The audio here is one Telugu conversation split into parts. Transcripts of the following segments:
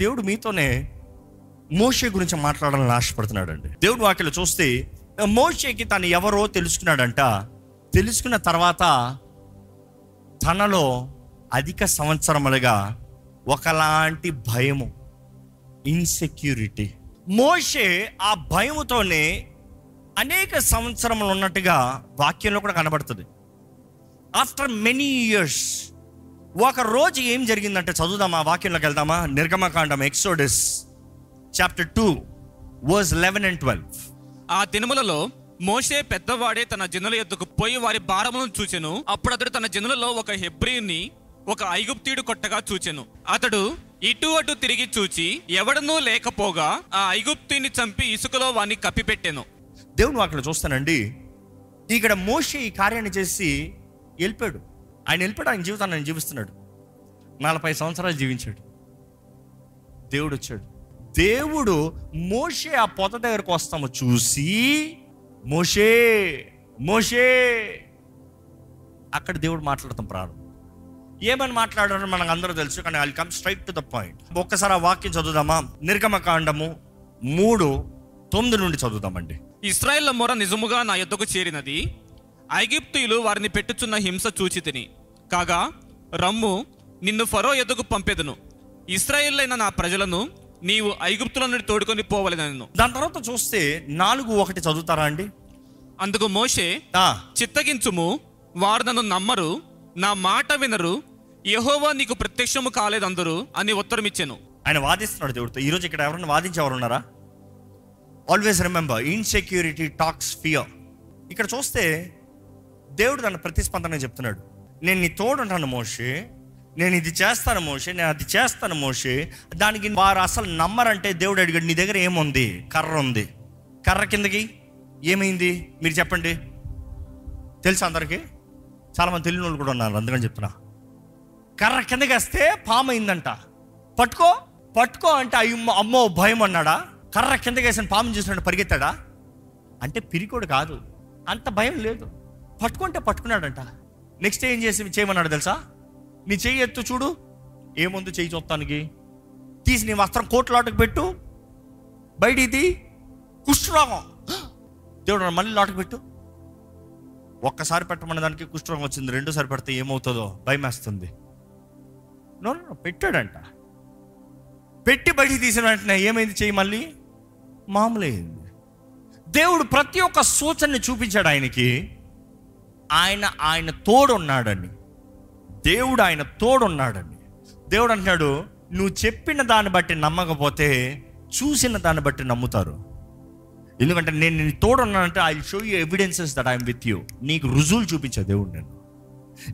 దేవుడు మీతోనే మోషే గురించి మాట్లాడాలని ఆశపడుతున్నాడు అండి దేవుడు వాక్యలో చూస్తే మోషేకి తను ఎవరో తెలుసుకున్నాడంట. తెలుసుకున్న తర్వాత తనలో అధిక సంవత్సరములుగా ఒకలాంటి భయము ఇన్సెక్యూరిటీ మోషే ఆ భయముతోనే అనేక సంవత్సరములు ఉన్నట్టుగా వాక్యంలో కూడా కనబడుతుంది. ఆఫ్టర్ మెనీ ఇయర్స్ ఒక రోజు ఏం జరిగిందంటే చదువుదాం ఆ వాక్యంలోకి వెళ్దామా? నిర్గమకాండం Exodus chapter two verse eleven and twelve ఆ దినములలో మోషే పెద్దవాడే తన జనుల ఎద్దుకు పోయి వారి భారములను చూచెను. అప్పుడు అతడు తన జనులలో ఒక హెబ్రిని ఒక ఐగుప్తీయుడు కొట్టగా చూచెను. అతడు ఇటు అటు తిరిగి చూచి ఎవడనూ లేకపోగా ఆ ఐగుప్తుని చంపి ఇసుకలో వాని కప్పిపెట్టెను. దేవుని వాక్యం చూస్తానండి ఇక్కడ మోషే ఈ కార్యాన్ని చేసి వెళ్ళిపోయాడు. ఆయన వెళ్ళిపోయాడు ఆయన జీవితాన్ని ఆయన జీవిస్తున్నాడు. నలభై సంవత్సరాలు జీవించాడు. దేవుడు వచ్చాడు. దేవుడు మోషే ఆ పొద దగ్గరకు వస్తాము చూసి మోషే మోషే! అక్కడ దేవుడు మాట్లాడతాం ప్రారంభం. ఏమని మాట్లాడారో మనకు అందరూ తెలుసు కానీ I come straight to the point ఒక్కసారి ఆ వాక్యం చదువుదామా? నిర్గమకాండము మూడు తొమ్మిది నుండి చదువుదామండి. ఇస్రాయేళ్ళ మొర నిజముగా నా యుద్ధకు చేరినది. ఐగిప్తులు వారిని పెట్టుచున్న హింస చూచి తిని కాగా రమ్ము నిన్ను ఫరో ఎద్దుకు పంపెదను. ఇస్రాయేల్లైన నా ప్రజలను నీవు ఐగుప్తుల నుండి తోడుకొని పోవలెనను. దాని తర్వాత చూస్తే నాలుగు ఒకటి చదువుతారా అండి? అందుకు మోషే చిత్తగించుము వారు నన్ను నమ్మరు నా మాట వినరు యహోవా నీకు ప్రత్యక్షము కాలేదందరు అని ఉత్తరమిచ్చాను. ఆయన వాదిస్తున్నాడు దేవుడితో. ఈరోజు ఇక్కడ ఎవరైనా వాదించే ఎవరు ఉన్నారా always remember insecurity talks fear ఇక్కడ చూస్తే దేవుడు తన ప్రతిస్పందన చెప్తున్నాడు. నేను నీ తోడుంటాను మోషే. నేను ఇది చేస్తాను మోషే నేను అది చేస్తాను మోషే. దానికి వారు అసలు నమ్మరంటే దేవుడు అడిగాడు నీ దగ్గర ఏముంది? కర్ర ఉంది. కర్ర కిందకి ఏమైంది? మీరు చెప్పండి. తెలుసా అందరికీ? చాలామంది తెలియని వాళ్ళు కూడా ఉన్నారు అందుకని చెప్తున్నా. కర్ర కిందకి వేస్తే పాము అయిందంట పట్టుకో పట్టుకో అంటే అయ్యో అమ్మో భయం అన్నాడా? కర్ర కిందకి వేసిన పాము చూసినట్టు పరిగెత్తాడా? అంటే పిరికోడు కాదు. అంత భయం లేదు. పట్టుకుంటే పట్టుకున్నాడంట. నెక్స్ట్ ఏం చేసి చేయమన్నాడు తెలుసా? నీ చెయ్యి ఎత్తు చూడు. ఏముంది చెయ్యి చూస్తానికి? తీసి నీ వస్త్రం కోట్లాటకు పెట్టు. బయటిది కుష్ఠరోగం. దేవుడు మళ్ళీ లోటకు పెట్టు. ఒక్కసారి పెట్టమన్న దానికి కుష్ఠరోగం వచ్చింది రెండోసారి పెడితే ఏమవుతుందో భయమేస్తుంది. నో పెట్టాడంట. పెట్టి బయటికి తీసిన వెంటనే ఏమైంది చెయ్యి మళ్ళీ? మామూలైంది. దేవుడు ప్రతి ఒక్క సూచనని చూపించాడు ఆయనకి. ఆయన ఆయన తోడున్నాడని. దేవుడు ఆయన తోడున్నాడని. దేవుడు అంటున్నాడు నువ్వు చెప్పిన దాన్ని బట్టి నమ్మకపోతే చూసిన దాన్ని బట్టి నమ్ముతారు. ఎందుకంటే నేను నేను తోడున్నానంటే I show you evidences that I'm with you నీకు రుజువులు చూపించా దేవుడు నేను.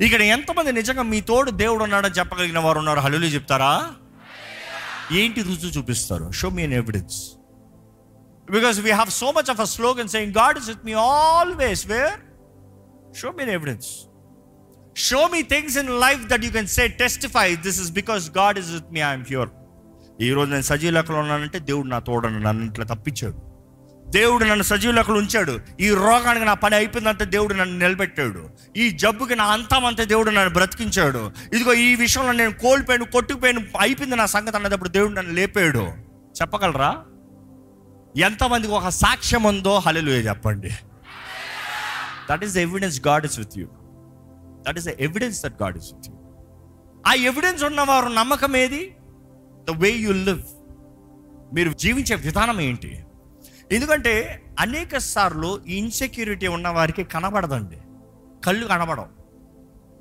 ఇక్కడ ఎంతమంది నిజంగా మీ తోడు దేవుడు ఉన్నాడని చెప్పగలిగిన వారు ఉన్నారు? హలులు చెప్తారా? ఏంటి రుజువు చూపిస్తారు? Show me an evidence because we have so much of a slogan saying God is with me always where show me evidence show me things in life that you can say testify this is because God is with me I'm here ఈరోజు నేను సజీవ లెక్కలు ఉన్నానంటే దేవుడు నా తోడను నన్ను ఇట్లా తప్పించాడు. దేవుడు నన్ను సజీవ లెక్కలు ఉంచాడు. ఈ రోగానికి నా పని అయిపోయిందంటే దేవుడు నన్ను నిలబెట్టాడు. ఈ జబ్బుకి నా అంతమంతా దేవుడు నన్ను బ్రతికించాడు. ఇదిగో ఈ విషయంలో నేను కోల్పోయాను కొట్టుకుపోయాను అయిపోయింది నా సంగతి అన్నప్పుడు దేవుడు నన్ను లేపాడు. చెప్పగలరా? ఎంతమందికి ఒక సాక్ష్యం ఉందో? హలెలు చెప్పండి. That is evidence God is with you that is the evidence that God is with you ఆ ఎవిడెన్స్ ఉన్నవారు నమ్మకం ఏది? ద వే యు లివ్ మీరు జీవించే విధానం ఏంటి? ఎందుకంటే అనేక సార్లు ఇన్సెక్యూరిటీ ఉన్న వారికి కనబడదండి. కళ్ళు కనబడవు.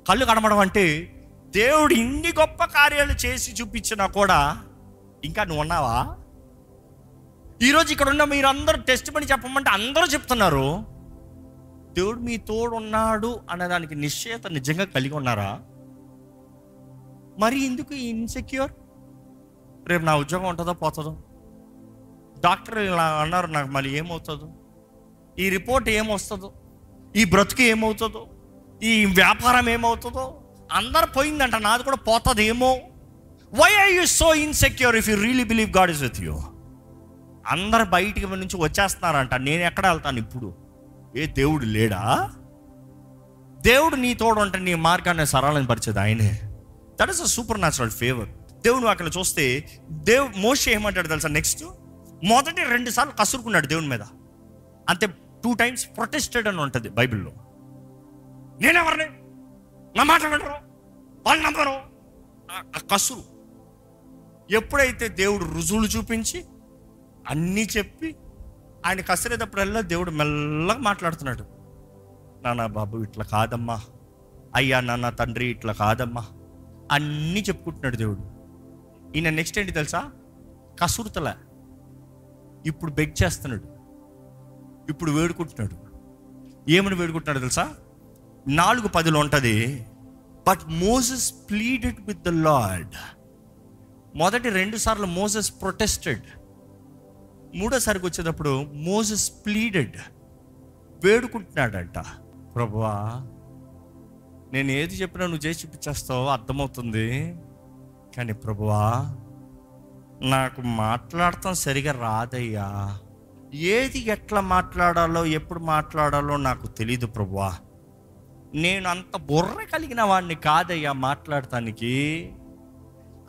కళ్ళు కనబడవు అంటే దేవుడు ఇన్ని గొప్ప కార్యాలు చేసి చూపించినా కూడా ఇంకా నువ్వు ఉన్నావా? ఈరోజు ఇక్కడ ఉన్న మీరు అందరూ టెస్ట్ పని చెప్పమంటే అందరూ చెప్తున్నారు. దేవుడు మీ తోడు ఉన్నాడు అనేదానికి నిశ్చయత నిజంగా కలిగి ఉన్నారా? మరి ఎందుకు ఇన్సెక్యూర్ రేపు నా ఉద్యోగం ఉంటుందో పోతుందో? డాక్టర్ ఇలా అన్నారు నాకు మళ్ళీ ఏమవుతుందో? ఈ రిపోర్ట్ ఏమొస్తుందో? ఈ బ్రతుకు ఏమవుతుందో? ఈ వ్యాపారం ఏమవుతుందో? అందరు పోయిందంట నాది కూడా పోతుంది ఏమో why are you so insecure if you really believe God is with you అందరు బయటికి నుంచి వచ్చేస్తున్నారంట నేను ఎక్కడ వెళ్తాను ఇప్పుడు? ఏ దేవుడు లేడా? దేవుడు నీ తోడు అంటే నీ మార్గాన్ని సరళని పరిచేది ఆయనే. That is a super natural favour దేవుని అక్కడ చూస్తే దేవ్ మోషే ఏమంటాడు తెలుసా? నెక్స్ట్ మొదటి రెండు సార్లు కసురుకున్నాడు దేవుని మీద. అంతే టూ టైమ్స్ ప్రొటెస్టెడ్ అని ఉంటుంది బైబిల్లో. నేనెవరిని? నా మాట వినరు. వాళ్ళు నమ్మరు. ఆ కసురు. ఎప్పుడైతే దేవుడు రుజువులు చూపించి అన్నీ చెప్పి ఆయన కసిరేటప్పుడల్లా దేవుడు మెల్లగా మాట్లాడుతున్నాడు. నాన్న బాబు ఇట్లా కాదమ్మా. అయ్యా నాన్న తండ్రి ఇట్లా కాదమ్మా. అన్నీ చెప్పుకుంటున్నాడు దేవుడు. ఈయన నెక్స్ట్ ఏంటి తెలుసా? కసురుతల. ఇప్పుడు బెగ్ చేస్తున్నాడు. ఇప్పుడు వేడుకుంటున్నాడు. ఏమని వేడుకుంటున్నాడు తెలుసా? నాలుగు పదిలో ఉంటుంది but Moses pleaded with the Lord. మొదటి రెండు సార్లు మోసెస్ ప్రొటెస్టెడ్. మూడోసారికి వచ్చేటప్పుడు మోసెస్ ప్లీడెడ్ వేడుకుంటున్నాడంట. ప్రభువా నేను ఏది చెప్పినా నువ్వు చేసి చూపించేస్తావు అర్థమవుతుంది. కానీ ప్రభువా నాకు మాట్లాడటం సరిగా రాదయ్యా. ఏది ఎట్లా మాట్లాడాలో ఎప్పుడు మాట్లాడాలో నాకు తెలీదు ప్రభువా. నేను అంత బుర్ర కలిగిన వాడిని కాదయ్యా మాట్లాడటానికి.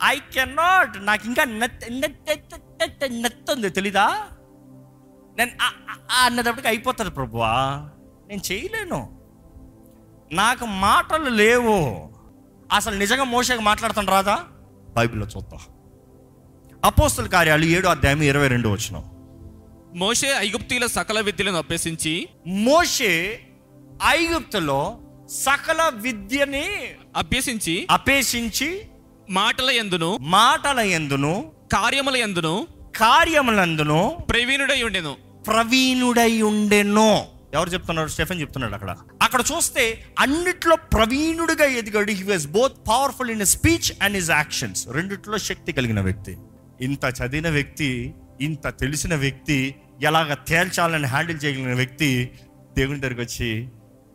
ఐ కెనాట్ నాకు ఇంకా నెత్తుంది తెలీదా? నేను అన్నదప్పటికి అయిపోతుంది ప్రభువా. నేను చేయలేను. నాకు మాటలు లేవు. అసలు నిజంగా మోసగా మాట్లాడుతాను రాదా బైబిల్లో చూద్దాం. అపోస్తుల కార్యాలు ఏడో అధ్యాయం ఇరవై రెండు వచ్చిన. మోషే ఐగుప్తీల సకల విద్యలను అభ్యసించి మోషే ఐగుప్తులో సకల విద్యని అభ్యసించి అపేక్షించి మాటల ఎందును మాటల ఎందును కార్యముల ఎందును కార్యములందును ప్రవీణుడై ఉండెను ప్రవీణుడై ఉండెనో ఎవరు చెప్తున్నారు స్టెఫెన్ చెప్తున్నాడు అక్కడ. అక్కడ చూస్తే అన్నిట్లో ప్రవీణుడిగా ఎదిగాడు. He was both powerful in speech and his actions రెండిట్లో శక్తి కలిగిన వ్యక్తి. ఇంత చదివిన వ్యక్తి ఇంత తెలిసిన వ్యక్తి ఎలాగ తేల్చాలని హ్యాండిల్ చేయగలిగిన వ్యక్తి దేవుని దగ్గరికి వచ్చి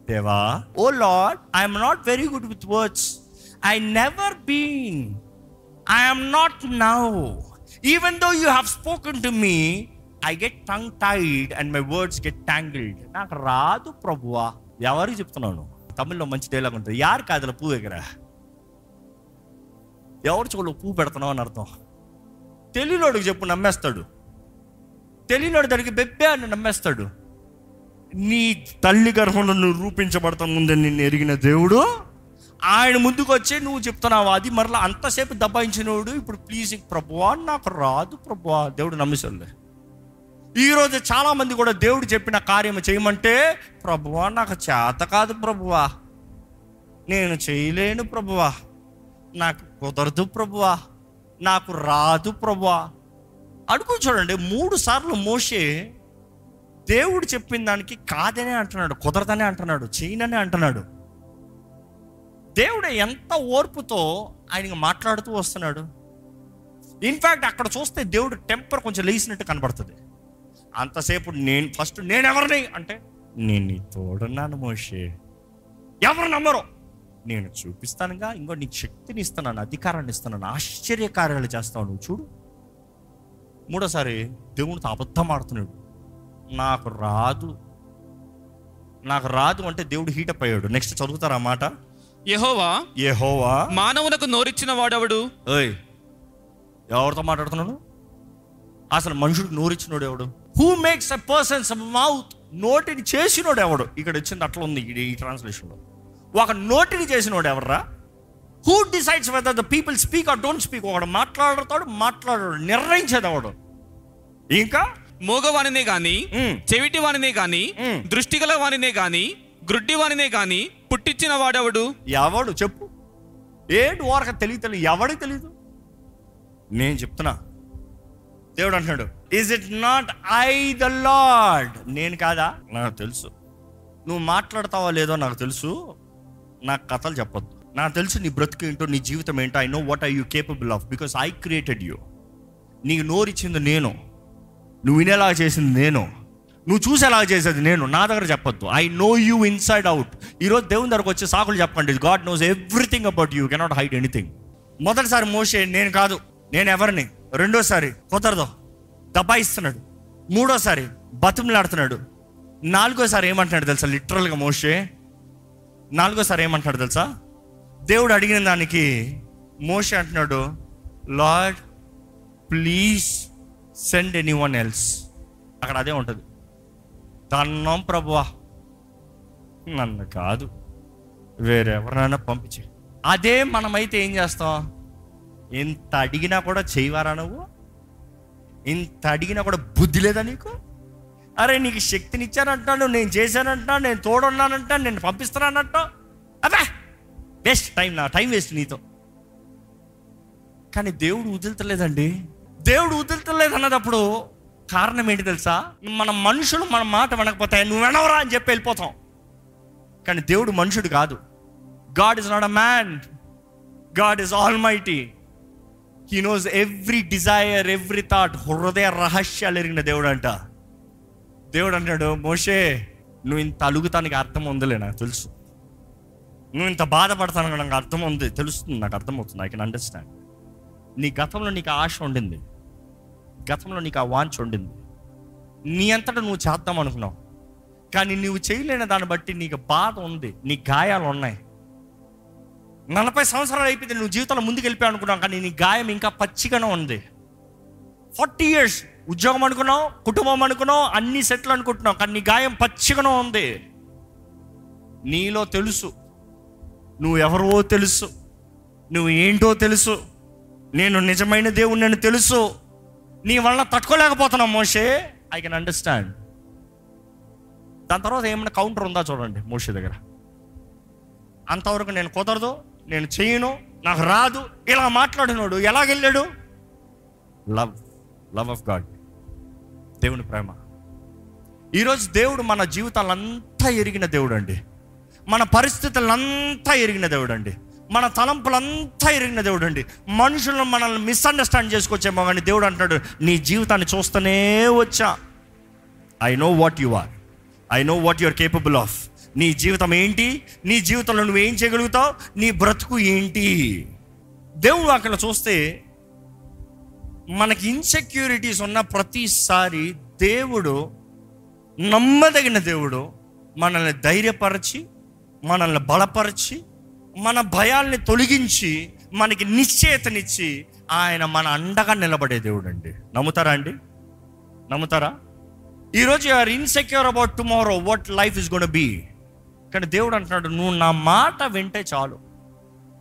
దేవా ఓ Lord I'm not very good with words. I never been I'm not now even though you have spoken to me I get tongue tied and my words get get నాకు రాదు ప్రభువా. ఎవరికి చెప్తున్నాను తమిళ్ళో మంచి డైలాగ్ ఉంటుంది. యారు కాదుల పువ్వు దగ్గర? ఎవరు చెవులో పువ్వు పెడుతున్నావు అని అర్థం? తెలియనోడికి చెప్పు నమ్మేస్తాడు. తెలియనోడి దానికి బెబ్బే అని నమ్మేస్తాడు. నీ తల్లి గర్భంలో నువ్వు రూపించబడతా ముందే నిన్ను ఎరిగిన దేవుడు ఆయన ముందుకు వచ్చి నువ్వు చెప్తున్నావు అది మరలా అంతసేపు దబాయించినోడు ఇప్పుడు ప్లీజ్ ప్రభువా నాకు రాదు ప్రభువా. దేవుడు నమ్మిస్తుంది. ఈరోజు చాలామంది కూడా దేవుడు చెప్పిన కార్యం చేయమంటే ప్రభువా నాకు చేత కాదు ప్రభువా. నేను చేయలేను ప్రభువా. నాకు కుదరదు ప్రభువా. నాకు రాదు ప్రభువా. అడుగు చూడండి మూడు సార్లు మోసే దేవుడు చెప్పిన దానికి కాదనే అంటున్నాడు కుదరదనే అంటున్నాడు చేయననే అంటున్నాడు. దేవుడు ఎంత ఓర్పుతో ఆయనకి మాట్లాడుతూ వస్తున్నాడు? ఇన్ఫ్యాక్ట్ అక్కడ చూస్తే దేవుడు టెంపర్ కొంచెం లేచినట్టు కనబడుతుంది. అంతసేపు నేను ఫస్ట్ నేను ఎవరిని అంటే నేను నీ తోడున్నాను మోషే. ఎవరు నమ్మరు? నేను చూపిస్తానుగా ఇంకో నీకు శక్తిని ఇస్తున్నాను అధికారాన్ని ఇస్తున్నాను ఆశ్చర్యకార్యాలు చేస్తావు నువ్వు చూడు. మూడోసారి దేవునితో అబద్ధం ఆడుతున్నాడు. నాకు రాదు. నాకు రాదు అంటే దేవుడు హీటప్ అయ్యాడు. నెక్స్ట్ చదువుతారా మాట? యెహోవా ఏ హోవా మానవునకు నోరిచ్చిన వాడెవడు? ఓయ్ ఎవరితో మాట్లాడుతున్నాడు? అసలు మనుషుడికి నోరిచ్చినోడు ఎవడు? Who makes a person's mouth నోటిని చేసినోడు ఎవడు? ఇక్కడ వచ్చింది అట్లా ఉంది ఈ- ట్రాన్స్లేషన్లో ఒక నోటిని చేసినోడు ఎవర్రా? Who decides whether the people speak or don't speak ఒకడు మాట్లాడతాడు మాట్లాడాడు నిర్ణయించేది ఎవడు? ఇంకా? మూగవానినే గాని చెవిటి వానినే గాని. దృష్టిగల వానినే గాని గ్రుడ్డి కానీ పుట్టించిన వాడెవడు? ఎవడు? చెప్పు. ఏడు వారికి తెలియదు తెలియదు ఎవడికి తెలియదు నేను చెప్తున్నా. దేవుడు అంటున్నాడు is it not I the Lord నేను కాదా? నాకు తెలుసు. నువ్వు మాట్లాడతావో లేదో నాకు తెలుసు. నాకు కథలు చెప్పొద్దు. నాకు తెలుసు నీ బ్రతుకు ఏంటో నీ జీవితం ఏంటో. I know what I you capable of because I created you నీకు నోరిచ్చింది నేను. నువ్వు వినేలా చేసింది నేను. నువ్వు చూసేలా చేసేది నేను నా దగ్గర చెప్పొద్దు. I know you inside out ఈరోజు దేవుని దగ్గరకు వచ్చి సాకులు చెప్పండి God knows everything about you cannot hide anything మొదటిసారి మోసే నేను కాదు నేను ఎవరిని? రెండోసారి కుదరదు. దబాయిస్తున్నాడు. మూడోసారి బతుములాడుతున్నాడు. నాలుగోసారి ఏమంటున్నాడు తెలుసా? లిటరల్గా మోసే నాలుగోసారి ఏమంటున్నాడు తెలుసా? దేవుడు అడిగిన దానికి మోసే అంటున్నాడు Lord please send anyone else అక్కడ అదే ఉంటుంది. దన్నం ప్రభువా. నన్ను కాదు వేరెవరినైనా పంపించే. అదే మనమైతే ఏం చేస్తాం? ఎంత అడిగినా కూడా చేయవారా నువ్వు? ఇంత అడిగినా కూడా బుద్ధి లేదా నీకు? అరే నీకు శక్తినిచ్చానంటాను నేను చేశానంటాను నేను తోడున్నానంటాను నేను పంపిస్తున్నానంటా అబ్బా! వేస్ట్ టైం నా టైం వేస్ట్ నీతో. కానీ దేవుడు వదులుతలేదండి. దేవుడు వదులుతలేదు అన్నదప్పుడు కారణం ఏంటి తెలుసా? మన మనుషులు మన మాట వినకపోతే నువ్వు వినవరా అని చెప్పి వెళ్ళిపోతాం. కానీ దేవుడు మనుషుడు కాదు. God is not a man God is almighty he knows every desire every thought హృదయ రహస్యాలు ఎరిగిన దేవుడు అంట దేవుడు అంటాడు మోషే నువ్వు ఇంత అలుగుతానికి అర్థం ఉందిలే నాకు తెలుసు. నువ్వు ఇంత బాధపడతానికి నాకు అర్థం ఉంది. తెలుస్తుంది నాకు అర్థమవుతుంది. ఐ కెన్ అండర్స్టాండ్ నీ గతంలో నీకు ఆశ ఉండింది. గతంలో నీకు ఆ వాంచ్ ఉండింది. నీ అంతటా నువ్వు చేద్దాం అనుకున్నావు. కానీ నువ్వు చేయలేని దాన్ని బట్టి నీకు బాధ ఉంది నీ గాయాలు ఉన్నాయి. నలభై సంవత్సరాలు అయిపోయింది నువ్వు జీవితంలో ముందుకు వెళ్ళిపోయావు అనుకున్నావు కానీ నీ గాయం ఇంకా పచ్చిగానే ఉంది. ఫార్టీ ఇయర్స్ ఉద్యోగం అనుకున్నావు కుటుంబం అనుకున్నావు అన్ని సెటిల్ అనుకుంటున్నావు కానీ నీ గాయం పచ్చిగానే ఉంది. నీలో తెలుసు. నువ్వు ఎవరో తెలుసు. నువ్వు ఏంటో తెలుసు. నేను నిజమైన దేవుడు నేను తెలుసు. నీ వలన తట్టుకోలేకపోతున్నావు మోషే. ఐ కెన్ అండర్స్టాండ్ దాని తర్వాత ఏమైనా కౌంటర్ ఉందా చూడండి మోషే దగ్గర. అంతవరకు నేను కుదరదు నేను చేయను నాకు రాదు. ఇలా మాట్లాడినోడు ఎలాగెళ్ళాడు? లవ్ లవ్ ఆఫ్ గాడ్ దేవుని ప్రేమ. ఈరోజు దేవుడు మన జీవితాలంతా ఎరిగిన దేవుడు అండి మన పరిస్థితులంతా ఎరిగిన దేవుడు అండి మన తలంపులంతా ఎరిగిన దేవుడు అండి మనుషులను మనల్ని మిస్అండర్స్టాండ్ చేసుకొచ్చేమో కానీ దేవుడు అంటాడు నీ జీవితాన్ని చూస్తూనే వచ్చా. I know what you are I know what you're capable of నీ జీవితం ఏంటి? నీ జీవితంలో నువ్వు ఏం చేయగలుగుతావు? నీ బ్రతుకు ఏంటి? దేవుడు అక్కడ చూస్తే మనకి ఇన్సెక్యూరిటీస్ ఉన్న ప్రతిసారి దేవుడు నమ్మదగిన దేవుడు మనల్ని ధైర్యపరచి మనల్ని బలపరిచి మన భయాల్ని తొలగించి మనకి నిశ్చయతనిచ్చి ఆయన మన అండగా నిలబడే దేవుడు అండి నమ్ముతారా అండి? నమ్ముతారా? ఈరోజు are insecure about tomorrow what life is gonna be కానీ దేవుడు అంటున్నాడు నువ్వు నా మాట వింటే చాలు.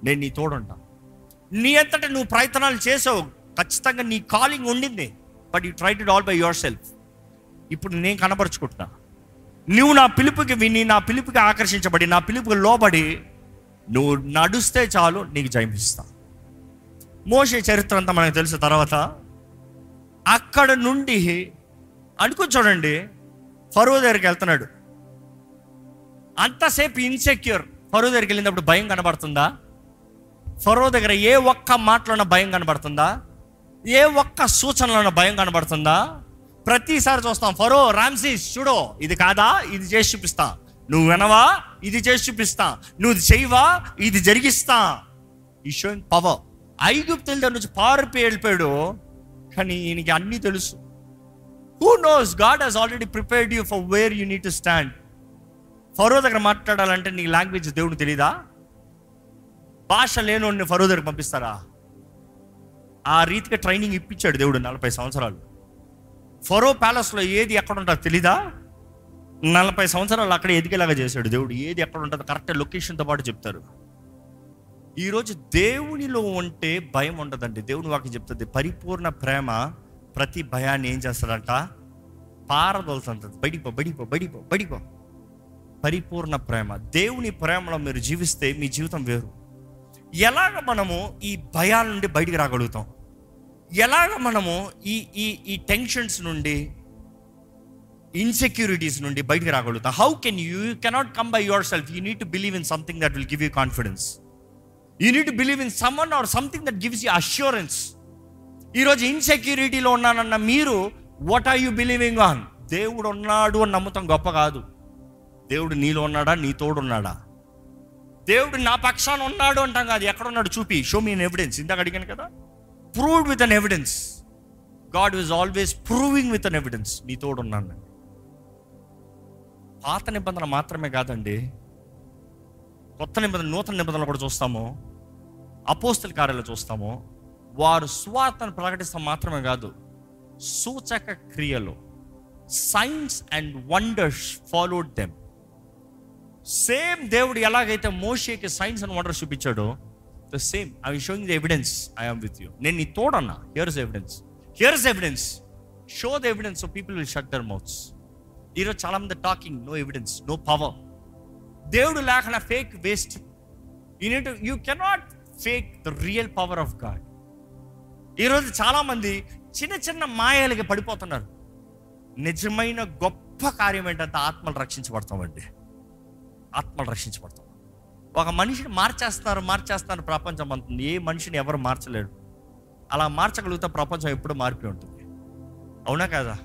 నేను నీ తోడుంటా. నీ అంతటా నువ్వు ప్రయత్నాలు చేసావు. ఖచ్చితంగా నీ కాలింగ్ ఉండింది. But you try to all by yourself ఇప్పుడు నేను కనపరుచుకుంటున్నా నువ్వు నా పిలుపుకి విని నా పిలుపుకి ఆకర్షించబడి నా పిలుపుకి లోబడి నువ్వు నడుస్తే చాలు నీకు జయమిస్తా మోసే చరిత్ర అంతా మనకు తెలిసిన తర్వాత అక్కడ నుండి అనుకుని చూడండి ఫరో దగ్గరికి వెళ్తున్నాడు. అంతసేపు ఇన్సెక్యూర్ ఫరో దగ్గరికి వెళ్ళినప్పుడు భయం కనబడుతుందా? ఫరో దగ్గర ఏ ఒక్క మాటలోన భయం కనబడుతుందా? ఏ ఒక్క సూచనలోన భయం కనబడుతుందా? ప్రతిసారి చూస్తాం ఫరో రామ్సీస్ చూడో ఇది కాదా? ఇది చేసి చూపిస్తా. నువ్వు వినవా? ఇది చేసి చూపిస్తా. నువ్వు ఇది చేయవా? ఇది జరిగిస్తా. ఈ షోయింగ్ పవర్. ఐగుప్తుల దగ్గర నుంచి పారిపోయి వెళ్ళిపోయాడు. కానీ ఈయనకి అన్నీ తెలుసు. Who knows God has already prepared you for where you need to stand ఫరో దగ్గర మాట్లాడాలంటే నీకు లాంగ్వేజ్ దేవుడు తెలీదా? భాష లేనోడిని ఫరో దగ్గర పంపిస్తారా? ఆ రీతిగా ట్రైనింగ్ ఇప్పించాడు దేవుడు నలభై సంవత్సరాలు. ఫరో ప్యాలెస్లో ఏది ఎక్కడ ఉంటుందో తెలీదా? నలభై సంవత్సరాలు అక్కడ ఎదిగేలాగా చేశాడు దేవుడు. ఏది ఎక్కడ ఉంటుందో కరెక్ట్ లొకేషన్తో పాటు చెప్తారు. ఈరోజు దేవునిలో ఉంటే భయం ఉండదండి. దేవుని వాకి చెప్తుంది పరిపూర్ణ ప్రేమ ప్రతి భయాన్ని ఏం చేస్తాడంట పారదోలుతుంటుంది బడిపో బడిపో బడిపో బడిపో పరిపూర్ణ ప్రేమ. దేవుని ప్రేమలో మీరు జీవిస్తే మీ జీవితం వేరు. ఎలాగ మనము ఈ భయాల నుండి బయటికి రాగలుగుతాం? ఎలాగ మనము ఈ ఈ ఈ టెన్షన్స్ నుండి ఇన్సెక్యూరిటీస్ నుండి బయటికి రాగలుగుతా. How can you you cannot come by yourself you need to believe in something that will give you confidence you need to believe in someone or something that gives you assurance ఈరోజు ఇన్సెక్యూరిటీలో ఉన్నానన్న మీరు what are you believing on దేవుడు ఉన్నాడు అని నమ్ముతాం గొప్ప కాదు. దేవుడు నీలో ఉన్నాడా? నీ తోడు ఉన్నాడా? దేవుడు నా పక్షాన ఉన్నాడు అంటాం కాదు. ఎక్కడ ఉన్నాడు చూపి షో మీ ఎవిడెన్స్ ఇందాక అడిగాను కదా. Proved with an evidence God is always proving with an evidence నీ తోడు ఉన్నాను పాత నిబంధన మాత్రమే కాదండి. కొత్త నిబంధన నూతన నిబంధనలు కూడా చూస్తాము. అపోస్తల కార్యాలు చూస్తాము. వారు స్వార్థను ప్రకటిస్తాం మాత్రమే కాదు. సూచక క్రియలు signs and wonders followed them same దేవుడు ఎలాగైతే మోషేకి signs and wonders చూపించాడో the same I showing the evidence I'm with you నేను నీ తోడన్నా. Here's evidence here's evidence show the evidence so people will shut their mouths ఈరోజు చాలా మంది talking no evidence no power దేవుడు లేకుండా fake waste you need you cannot fake the real power of God ఈరోజు చాలామంది చిన్న చిన్న మాయలకి పడిపోతున్నారు. నిజమైన గొప్ప కార్యం ఏంటంటే ఆత్మలు రక్షించబడతామండి. ఆత్మలు రక్షించబడతాం. ఒక మనిషిని మార్చేస్తారు మార్చేస్తారు ప్రపంచం అంటుంది ఏ మనిషిని ఎవరు మార్చలేరు. అలా మార్చగలిగితే ప్రపంచం ఎప్పుడు మారిపోయి ఉంటుంది. అవునా కదా?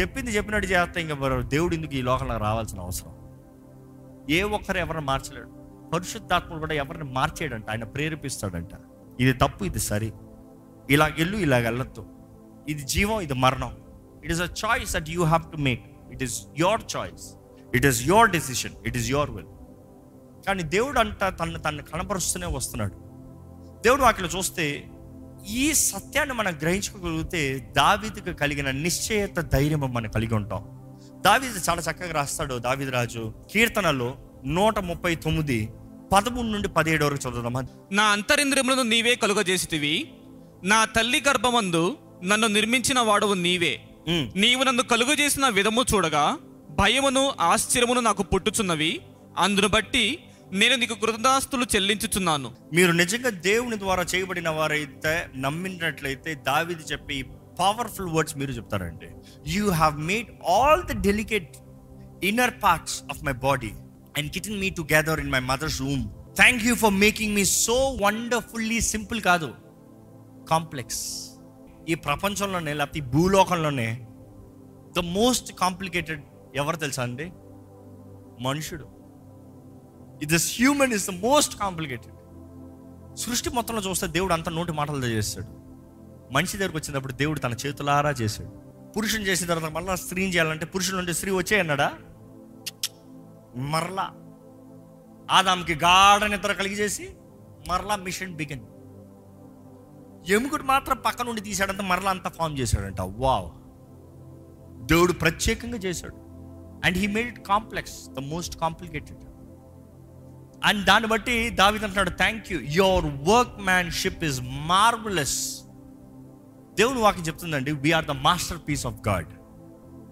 చెప్పింది చెప్పినట్టు చేస్తే ఇంకా దేవుడు ఎందుకు ఈ లోకంలో రావాల్సిన అవసరం? ఏ ఒక్కరు ఎవరిని మార్చలేడు. పరిశుద్ధాత్మలు కూడా ఎవరిని మార్చేయడంట ఆయన ప్రేరేపిస్తాడంట. ఇది తప్పు ఇది సరి. ఇలా వెళ్ళు ఇలా వెళ్ళొద్దు. ఇది జీవం ఇది మరణం. It is a choice that you have to make it is your choice it is your decision it is your will కానీ దేవుడు అంట తను తను కనపరుస్తూనే వస్తున్నాడు. దేవుడు వాటిలో చూస్తే ఈ సత్యాన్ని మనం గ్రహించుకోగలిగితే దావీదుకు కలిగిన నిశ్చయత ధైర్యం మనం కలిగి ఉంటాం. దావీదు చాలా చక్కగా రాస్తాడు దావీదు రాజు. కీర్తనలో నూట ముప్పై తొమ్మిది పదమూడు నుండి పదిహేడు వరకు చదువుదామా? నా అంతరింద్రియములను నీవే కలుగజేసితివి. నా తల్లి గర్భమందు నన్ను నిర్మించిన వాడవు నీవే. నీవు నన్ను కలుగు చేసిన విధము చూడగా భయమును ఆశ్చర్యమును నాకు పుట్టుచున్నవి. అందును బట్టి నేను నీకు కృతదాస్తులు చెల్లించుచున్నాను. మీరు నిజంగా దేవుని ద్వారా చేయబడిన వారైతే నమ్మినట్లయితే దావిది చెప్పి పవర్ఫుల్ వర్డ్స్ మీరు చెప్తారండి. You have made all the delicate inner parts of my body and knitting me together in my mother's room thank you for making me so wonderfully simple కాదు కాంప్లెక్స్ ఈ ప్రపంచంలోనే లేకపోతే ఈ భూలోకంలోనే ద మోస్ట్ కాంప్లికేటెడ్ ఎవరు తెలుసా అండి? మనుషుడు. This human is the most complicated సృష్టి మొత్తంలో చూస్తే దేవుడు అంత నోటి మాటలతో చేస్తాడు. మనిషి దగ్గరకు వచ్చినప్పుడు దేవుడు తన చేతులారా చేశాడు. పురుషుని చేసిన తర్వాత మళ్ళీ స్త్రీని చేయాలంటే పురుషుల నుండి స్త్రీ వచ్చే అన్నాడా? మరలా. ఆదాంకి గాఢ నిద్ర కలిగి చేసి మరలా మిషన్ బిగిన్ ఎముకుడు మాత్రం పక్క నుండి తీసాడంత మరలా అంతా ఫామ్ చేశాడంట. వావ్ దేవుడు ప్రత్యేకంగా చేశాడు. And he made it complex the most complicated and దాన్ని బట్టి దావిద్ అంటున్నాడు thank you your workmanship is marvellous దేవుని వాక్యం చెప్తుందండి we are the masterpiece of God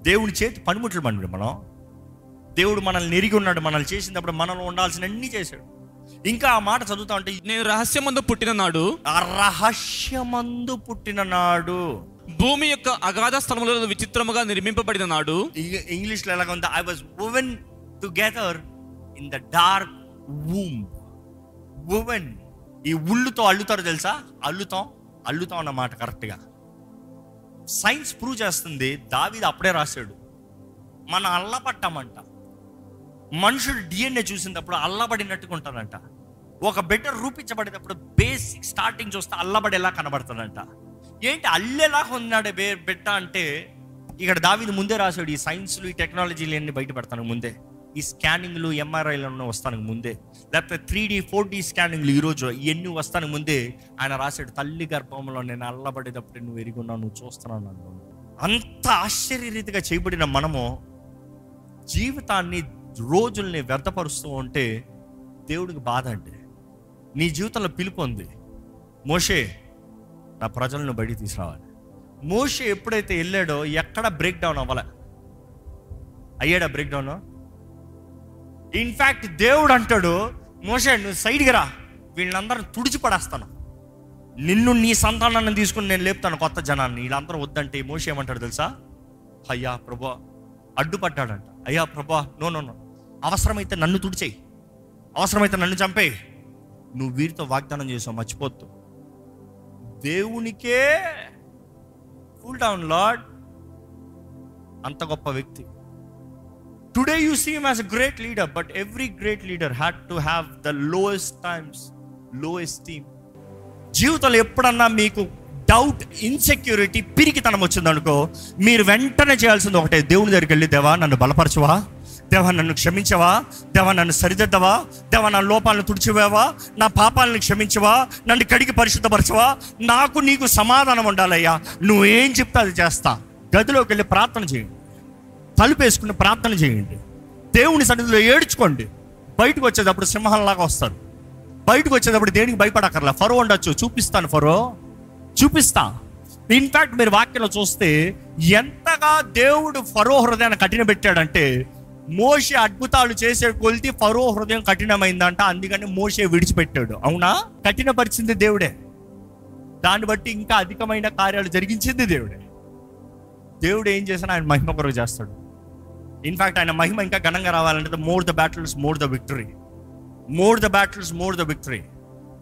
దేవుని చేతి పనిముట్లు మనవి మనం. దేవుడు మనల్ని నెరిగి ఉన్నాడు మనల్ని చేసినప్పుడు మనలో ఉండాల్సిన అన్ని చేశాడు. ఇంకా ఆ మాట చదువుతా ఉంటే నేను రహస్యమందు పుట్టిన నాడు ఆ రహస్యమందు పుట్టిన నాడు. భూమి యొక్క అగాధ స్థలములలో విచిత్రముగా నిర్మింపబడిన నాడు ఇంగ్- ఇంగ్లీష్లో ఎలాగ ఉంది I was woven together in the dark womb women ఈ ఉళ్ళుతో అల్లుతారు తెలుసా? అల్లుతాం అల్లుతాం అన్నమాట కరెక్ట్గా సైన్స్ ప్రూవ్ చేస్తుంది దావీది అప్పుడే రాశాడు. మన అల్లపట్టామంట. మనుషుడు డిఎన్ఏ చూసినప్పుడు అల్లబడినట్టుగా ఉంటాడంట. ఒక బిడ్డ రూపించబడేటప్పుడు బేసిక్ స్టార్టింగ్ చూస్తే అల్లబడి ఎలా కనబడతాడంట. ఏంటి? అల్లేలా ఉన్నాడు బే బిడ్డ అంటే ఇక్కడ దావిది ముందే రాశాడు ఈ సైన్స్లు ఈ టెక్నాలజీలు అన్ని బయట పెడతాను ముందే. ఈ స్కానింగ్లు ఎంఆర్ఐలు వస్తానికి ముందే. లేకపోతే త్రీ డీ ఫోర్ డీ స్కానింగ్లు ఈరోజు ఇవన్నీ వస్తానికి ముందే ఆయన రాశాడు తల్లి గర్భంలో నేను అల్లబడేటప్పుడు నువ్వు ఎరుగున్నావు నువ్వు చూస్తున్నాను నన్ను అంత ఆశ్చర్యరీతిగా చేయబడిన మనము జీవితాన్ని రోజుల్ని వ్యర్థపరుస్తూ ఉంటే దేవుడికి బాధ అండి. నీ జీవితంలో పిలుపు ఉంది. మోషే నా ప్రజలను బయటికి తీసుకురావాలి. మోషే ఎప్పుడైతే వెళ్ళాడో ఎక్కడ బ్రేక్ డౌన్ అవ్వలే? అయ్యాడా బ్రేక్ డౌన్? ఇన్ఫ్యాక్ట్ దేవుడు అంటాడు మోసే నువ్వు సైడ్కి రా. వీళ్ళందరూ తుడిచిపడేస్తాను నిన్ను నీ సంతానాన్ని తీసుకుని నేను లేపుతాను కొత్త జనాన్ని. వీళ్ళందరూ వద్దంటే మోషే ఏమంటాడు తెలుసా? అయ్యా ప్రభా అడ్డుపడ్డాడంట. అయ్యా ప్రభా నో నో నో అవసరమైతే నన్ను తుడిచేయి. అవసరమైతే నన్ను చంపేయి. నువ్వు వీరితో వాగ్దానం చేసావు మర్చిపోద్దు దేవునికే కూల్ డౌన్ లాడ్ అంత గొప్ప వ్యక్తి. Today you seem as a great leader but every great leader had to have the lowest times lowest theme జీవితంలో ఎప్పుడన్నా మీకు డౌట్ ఇన్సెక్యూరిటీ పిరికితనం వచ్చిందనుకో మీరు వెంటనే చేయాల్సింది ఒకటే దేవుని దగ్గరికి వెళ్ళి దేవా నన్ను బలపరచవా? దేవా నన్ను క్షమించవా? దేవా నన్ను సరిదిద్దవా? దేవా నా లోపాలను తుడిచివేవా? నా పాపాలను క్షమించవా? నన్ను కడిగి పరిశుద్ధపరచవా? నాకు నీకు సమాధానం ఉండాలయ్యా. నువ్వు ఏం చెప్తే అది చేస్తా. గదిలోకి వెళ్ళి ప్రార్థన చేయండి. తలుపు వేసుకుని ప్రార్థన చేయండి. దేవుని సన్నిధిలో ఏడ్చుకోండి. బయటకు వచ్చేటప్పుడు సింహంలాగా వస్తారు. బయటకు వచ్చేటప్పుడు దేనికి భయపడక్కర్లా? ఫరో ఉండొచ్చు చూపిస్తాను ఫరో. చూపిస్తా. ఇన్ఫాక్ట్ మీరు వాక్యంలో చూస్తే ఎంతగా దేవుడు ఫరో హృదయాన్ని కఠిన పెట్టాడంటే మోషే అద్భుతాలు చేసే కొలిది ఫరో హృదయం కఠినమైందంట అందుకని మోషే విడిచిపెట్టాడు. అవునా? కఠినపరిచింది దేవుడే. దాన్ని బట్టి ఇంకా అధికమైన కార్యాలు జరిగించింది దేవుడే. దేవుడు ఏం చేసినా ఆయన మహిమ కొరకు చేస్తాడు. ఇన్ఫాక్ట్ ఆయన మహిమ ఇంకా ఘనంగా రావాలంటే more the battles more the victory more the battles more the victory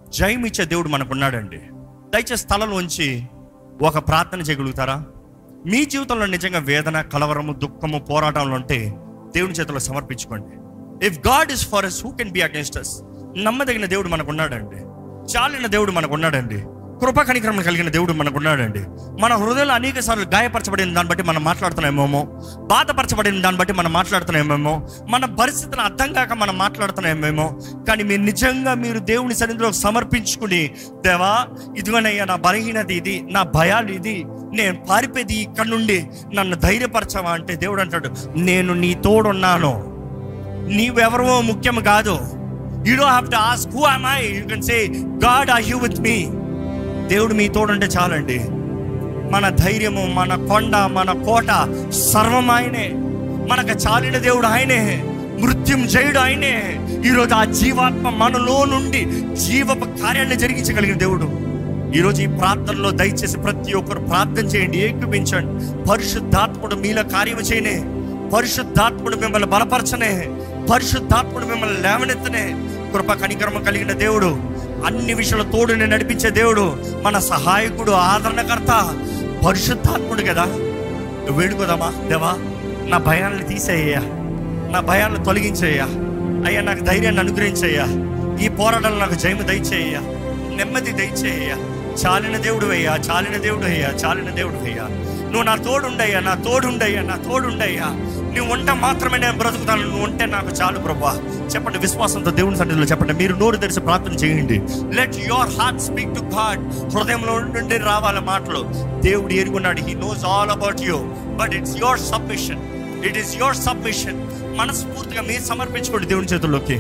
జయం ఇచ్చే దేవుడు మనకున్నాడండి. దయచేసి తలలోంచి ఒక ప్రార్థన చేయగలుగుతారా? మీ జీవితంలో నిజంగా వేదన కలవరము దుఃఖము పోరాటంలో ఉంటే దేవుని చేతిలో సమర్పించుకోండి. If God is for us who can be against us నమ్మదగిన దేవుడు మనకున్నాడండి. చాలిన దేవుడు మనకున్నాడండి. కృప కణిక్రమం కలిగిన దేవుడు మనకున్నాడండి. మన హృదయంలో అనేక సార్లు గాయపరచబడిన దాన్ని బట్టి మనం మాట్లాడుతున్నామేమో బాధపరచబడిన దాన్ని బట్టి మనం మాట్లాడుతున్నామేమో మన పరిస్థితిని అర్థం కాక మనం మాట్లాడుతున్నామేమో కానీ మీరు నిజంగా మీరు దేవుని సన్నిధిలో సమర్పించుకుని దేవా ఇదిగోనయ్యా నా బలహీనత ఇది నా భయాలు ఇది నేను పారిపోయేది ఇక్కడ నుండి నన్ను ధైర్యపరచవా అంటే దేవుడు అంటాడు నేను నీ తోడున్నాను. నీవెవరో ముఖ్యం కాదు. You don't have to ask who I you can say God are you with me దేవుడు మీ తోడుంటే చాలండి. మన ధైర్యము మన కొండ మన కోట సర్వం ఆయనే. మనకు చాలిన దేవుడు ఆయనే. మృత్యుం జయుడు ఆయనే. ఈరోజు ఆ జీవాత్మ మనలో నుండి జీవపు కార్యాన్ని జరిగించగలిగిన దేవుడు. ఈరోజు ఈ ప్రార్థనలో దయచేసి ప్రతి ఒక్కరు ప్రార్థన చేయండి ఏకుపించండి. పరిశుద్ధాత్ముడు మీలో కార్యము చేయనే. పరిశుద్ధాత్ముడు మిమ్మల్ని బలపరచనే. పరిశుద్ధాత్ముడు మిమ్మల్ని లేవనెత్తనే. కృప కనికరమ కలిగిన దేవుడు. అన్ని విషయాల తోడుని నడిపించే దేవుడు మన సహాయకుడు ఆదరణకర్త పరిశుద్ధాత్ముడు కదా. వేడుకోదామా దేవా నా భయాలను తీసేయ్యా. నా భయాలను తొలగించేయ్యా. అయ్యా నాకు ధైర్యాన్ని అనుగ్రహించేయ్యా. ఈ పోరాటాలు నాకు జయము దయచేయ్యా. నెమ్మది దయచేయ్యా. చాలిన దేవుడు అయ్యా చాలిన దేవుడు అయ్యా చాలిన దేవుడు అయ్యా నువ్వు నా తోడుండయ్యా నా తోడుండయ్యా నా తోడుండయ్యా. నువ్వు ఉంటే మాత్రమే నేను బ్రతుకుతాను. నువ్వు ఉంటే నాకు చాలు ప్రభా. చెప్పండి విశ్వాసంతో దేవుని సన్నిధిలో చెప్పండి. మీరు నోరు తెరిచి ప్రార్థన చేయండి. Let your heart speak to God హృదయంలో నుండి రావాలి మాటలు. దేవుడు ఎరుగున్నాడు. He knows all about you but it's your submission it is your submission మనస్ఫూర్తిగా మీరు సమర్పించుకోండి దేవుని చేతుల్లోకి.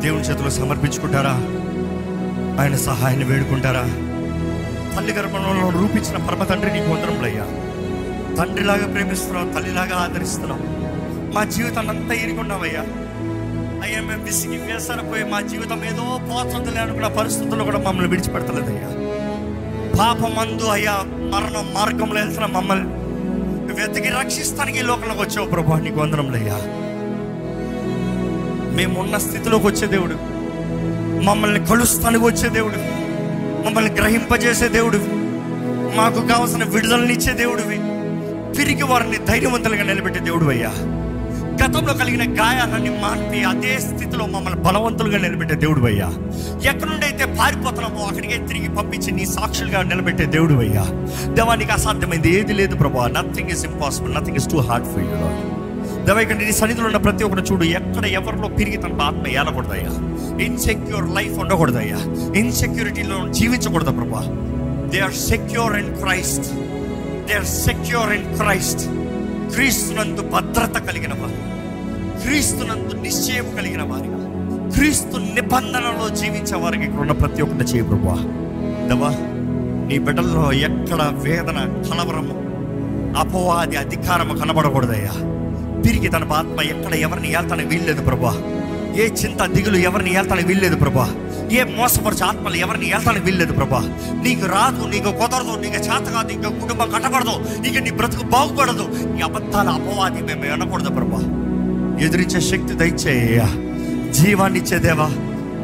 దేవుని చేతుల్లో సమర్పించుకుంటారా? ఆయన సహాయాన్ని వేడుకుంటారా? తల్లి గర్భంలో రూపించిన పరమ తండ్రి నీకు వందరములయ్యా తండ్రిలాగా ప్రేమిస్తున్నావు తల్లిలాగా ఆదరిస్తున్నావు మా జీవితాన్ని అంతా ఇరుకున్నామయ్యా అయ్యా మేము విసిగి వేసరిపోయి మా జీవితం ఏదో పోతుందిలే అనుకున్న పరిస్థితుల్లో కూడా మమ్మల్ని విడిచిపెడతలేదయ్యా పాపమందు అయ్యా మరణం మార్గంలో వెళ్తున్న మమ్మల్ని వెతికి రక్షిస్తానికి ఈ లోకంలోకి వచ్చావు ప్రభు నీకు వందరములయ్యా మేమున్న స్థితిలోకి వచ్చే దేవుడు మమ్మల్ని కలుస్తానికి వచ్చే దేవుడు మమ్మల్ని గ్రహింపజేసే దేవుడు మాకు కావలసిన విడుదలనిచ్చే దేవుడివి. తిరిగి వారిని ధైర్యవంతులుగా నిలబెట్టే దేవుడు అయ్యా గతంలో కలిగిన గాయాలన్నీ మాన్పి అదే స్థితిలో మమ్మల్ని బలవంతులుగా నిలబెట్టే దేవుడు అయ్యా ఎక్కడి నుండి అయితే పారిపోతున్నామో అక్కడికే తిరిగి పంపించి నీ సాక్షులుగా నిలబెట్టే దేవుడు అయ్యా దేవానికి అసాధ్యమైంది ఏది లేదు ప్రభా. Nothing is impossible nothing is too hard for you దేవా ఇక్కడ నీ సన్నిధిలో ఉన్న ప్రతి ఒక్కరు చూడు. ఎక్కడ ఎవరిలో పెరిగి తన ఆత్మ ఏలకూడదయ్యా. Insecure life ఉండకూడదయ్యా. ఇన్సెక్యూరిటీలో జీవించకూడదు ప్రభా. They are secure and Christ they are secure in Christ క్రీస్తునందు భద్రత కలిగిన వారు. క్రీస్తునందు నిశ్చయం కలిగిన వారు క్రీస్తు నిబంధనలో జీవించే వారికి ఇక్కడ ఉన్న ప్రతి ఒక్కటి చేయ ప్రభా దేవా నీ బిడ్డల్లో ఎక్కడ వేదన కలవరము అపవాది అధికారము కనబడకూడదయ్యా. తిరిగి తన ఆత్మ ఎక్కడ ఎవరిని ఏళ్తానికి వీల్లేదు ప్రభా ఏ చింత దిగులు ఎవరిని ఏళ్తానికి వీల్లేదు ప్రభా ఏ మోసపరిచే ఆత్మలు ఎవరిని వెళ్తానికి వీల్లేదు ప్రభా. నీకు రాదు నీకు కుదరదు నీకు చేత కాదు ఇంకా కుటుంబం కట్టబడదు ఇక నీ బ్రతుకు బాగుపడదు. నీ అబద్ధాల అపవాది మేము వినకూడదు ప్రభా. ఎదిరించే శక్తి దయచేయ్యా జీవాన్ని ఇచ్చేదేవా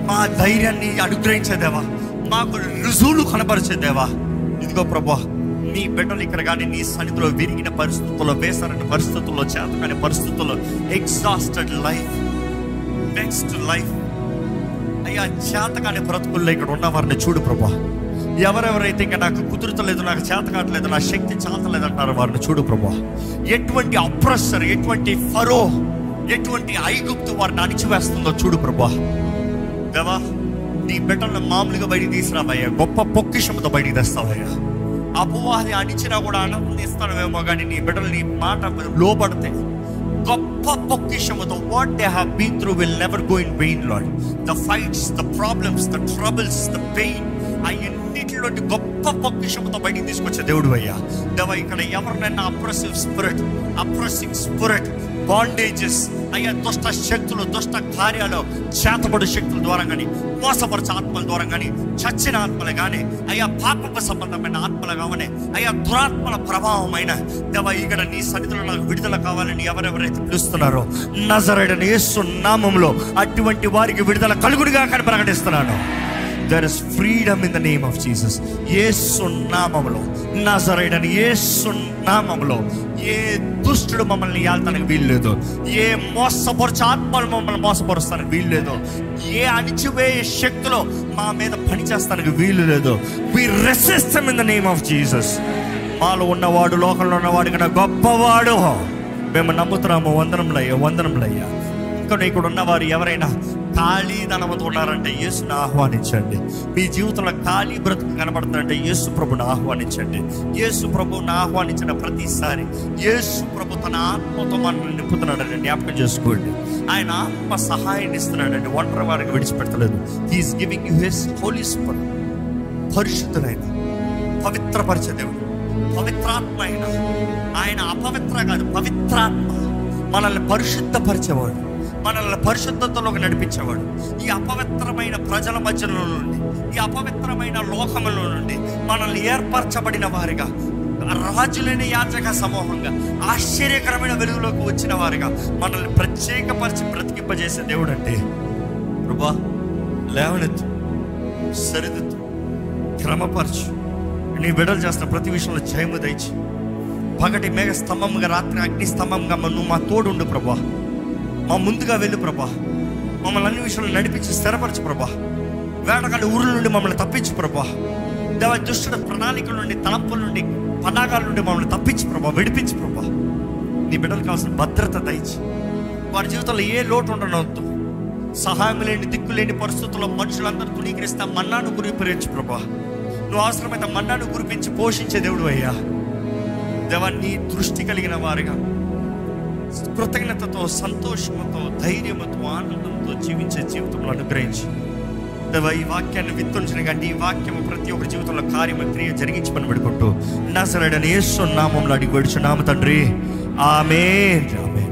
మా ధైర్యాన్ని అనుగ్రహించేదేవా మాకు రుజువులు కనపరిచే దేవా. ఇదిగో ప్రభా నీ బిడ్డలు ఇక్కడ కానీ నీ సన్నిధిలో విరిగిన పరిస్థితుల్లో వేసరని పరిస్థితుల్లో చేతకాని పరిస్థితుల్లో ఎగ్జాస్టెడ్ లైఫ్ నెక్స్ట్ లైఫ్ అయ్యా చేతకాని బ్రతుకుల్లో ఇక్కడ ఉన్న వారిని చూడు ప్రభా. ఎవరెవరైతే ఇంకా నాకు కుదురుతలేదు నాకు చేత కావట్లేదు నా శక్తి చాతలేదు అంటారు వారిని చూడు ప్రభా. ఎటువంటి అప్రెసర్ ఎటువంటి ఫరో ఎటువంటి ఐగుప్తు వారిని అణిచివేస్తుందో చూడు ప్రభా. దేవా నీ బిడ్డలను మామూలుగా బయటికి తీసుకురావయ్యా గొప్ప పొక్కిషముతో బయటికి తెస్తావయ్యా. అపవాది అణిచినా కూడా ఆనందిస్తావేమో కానీ నీ బిడ్డలు నీ మాట లోపడితే గొప్ప పొక్కిషముతో what they have been through will never go in vain Lord the fights the problems the troubles the pain అన్నిటిలోని గొప్ప పక్షముతో బయటికి తీసుకొచ్చే దేవుడు అయ్యా. దేవా ఇక్కడ ఎవరినైనా oppressive spirit oppressing spirit bondages అయ్యా దుష్ట శక్తులు దుష్ట కార్యాలు చేతబడు శక్తుల ద్వారా కానీ మోసపరచ ఆత్మల ద్వారా కానీ చచ్చిన ఆత్మలు కానీ అయ్యా పాపకు సంబంధమైన ఆత్మలు కావని అయ్యా దురాత్మల ప్రభావమైన దేవ ఇక్కడ నీ సన్నిధిలో నాకు విడుదల కావాలని ఎవరెవరైతే పిలుస్తున్నారో నజరడని యేసు నామంలో అటువంటి వారికి విడుదల కలుగుడిగా కానీ ప్రకటిస్తున్నాను there is freedom in the name of Jesus యేసు నామములో నజరైడని యేసు నామములో ఏ దుష్టుడు మమ్మల్ని ఏళ్తానికి వీల్లేదు. ఏ మోసపరచ ఆత్మలు మమ్మల్ని మోసపరుస్తానికి వీలు లేదు ఏ అణిచివేయ శక్తిలో మా మీద పనిచేస్తానికి వీలు లేదు we resist them in the name of Jesus మాలో ఉన్నవాడు లోకంలో ఉన్నవాడు కన్నా గొప్పవాడు. మేము నమ్ముతున్నాము వందనంలయ్యా వందనంలయ్యా ఇంకా ఇక్కడ ఉన్నవారు ఎవరైనా ఖాళీ ధనముతో ఉన్నారంటే యేసును ఆహ్వానించండి. మీ జీవితంలో ఖాళీ బ్రతుకు కనబడుతుందంటే యేసు ప్రభుని ఆహ్వానించండి. యేసు ప్రభుని ఆహ్వానించిన ప్రతిసారి యేసు ప్రభు తన ఆత్మతో మనల్ని నింపుతున్నాడండి జ్ఞాపకం చేసుకోండి. ఆయన ఆత్మ సహాయాన్ని ఇస్తున్నాడండి. ఒంటరి వారికి విడిచిపెట్టలేదు. He is giving you his holy spirit పరిశుద్ధులైన పవిత్రపరిచే దేవుడు. పవిత్రాత్మ అయిన. ఆయన అపవిత్ర కాదు పవిత్రాత్మ. మనల్ని పరిశుద్ధపరిచేవాడు. మనల్ని పరిశుద్ధతలోకి నడిపించేవాడు. ఈ అపవిత్రమైన ప్రజల మధ్యలో నుండి ఈ అపవిత్రమైన లోకములో నుండి మనల్ని ఏర్పరచబడిన వారిగా రాజులేని యాచక సమూహంగా ఆశ్చర్యకరమైన వెలుగులోకి వచ్చిన వారిగా మనల్ని ప్రత్యేకపరిచి బ్రతికింపజేసే దేవుడు అంటే ప్రభా లేవనెత్తు సరిదిద్దు క్రమపరచు. నీ బిడలు చేస్తున్న ప్రతి విషయంలో జయము దయచి పగటి మేఘ స్తంభంగా రాత్రి అగ్ని స్తంభంగా నువ్వు మా తోడుండు ప్రభా. మా ముందుగా వెళ్ళు ప్రభా. మమ్మల్ని అన్ని విషయంలో నడిపించి స్థిరపరచు ప్రభా. వేటగాడి ఊరుల నుండి మమ్మల్ని తప్పించు ప్రభా. దేవ దుష్టుడు ప్రణాళికల నుండి తలంపుల నుండి పన్నాగాల నుండి మమ్మల్ని తప్పించు ప్రభా విడిపించు ప్రభా. నీ బిడ్డలకు కావాల్సిన భద్రత దయచి. వారి జీవితంలో ఏ లోటు ఉండనవద్దు సహాయం లేని దిక్కు లేని పరిస్థితుల్లో మనుషులందరూ తుణీకరిస్తా మన్నాను కురిపించు ప్రభా. నువ్వు అవసరమైతే మన్నాను గురిపించి పోషించే దేవుడు అయ్యా. దేవా నీ దృష్టి కలిగిన వారిగా. కృతజ్ఞతతో సంతోషముతో ధైర్యంతో ఆనందంతో జీవించే జీవితంలో అనుగ్రహించి. దేవా ఈ వాక్యాన్ని విత్తుంచిన కానీ ఈ వాక్యము ప్రతి ఒక్కరి జీవితంలో కార్యము క్రియ జరిగించమని పెడుకుంటూ నా సరైన ఏసు నామంలో అడిగి పెడుచు నామ తండ్రి. ఆమె ఆమె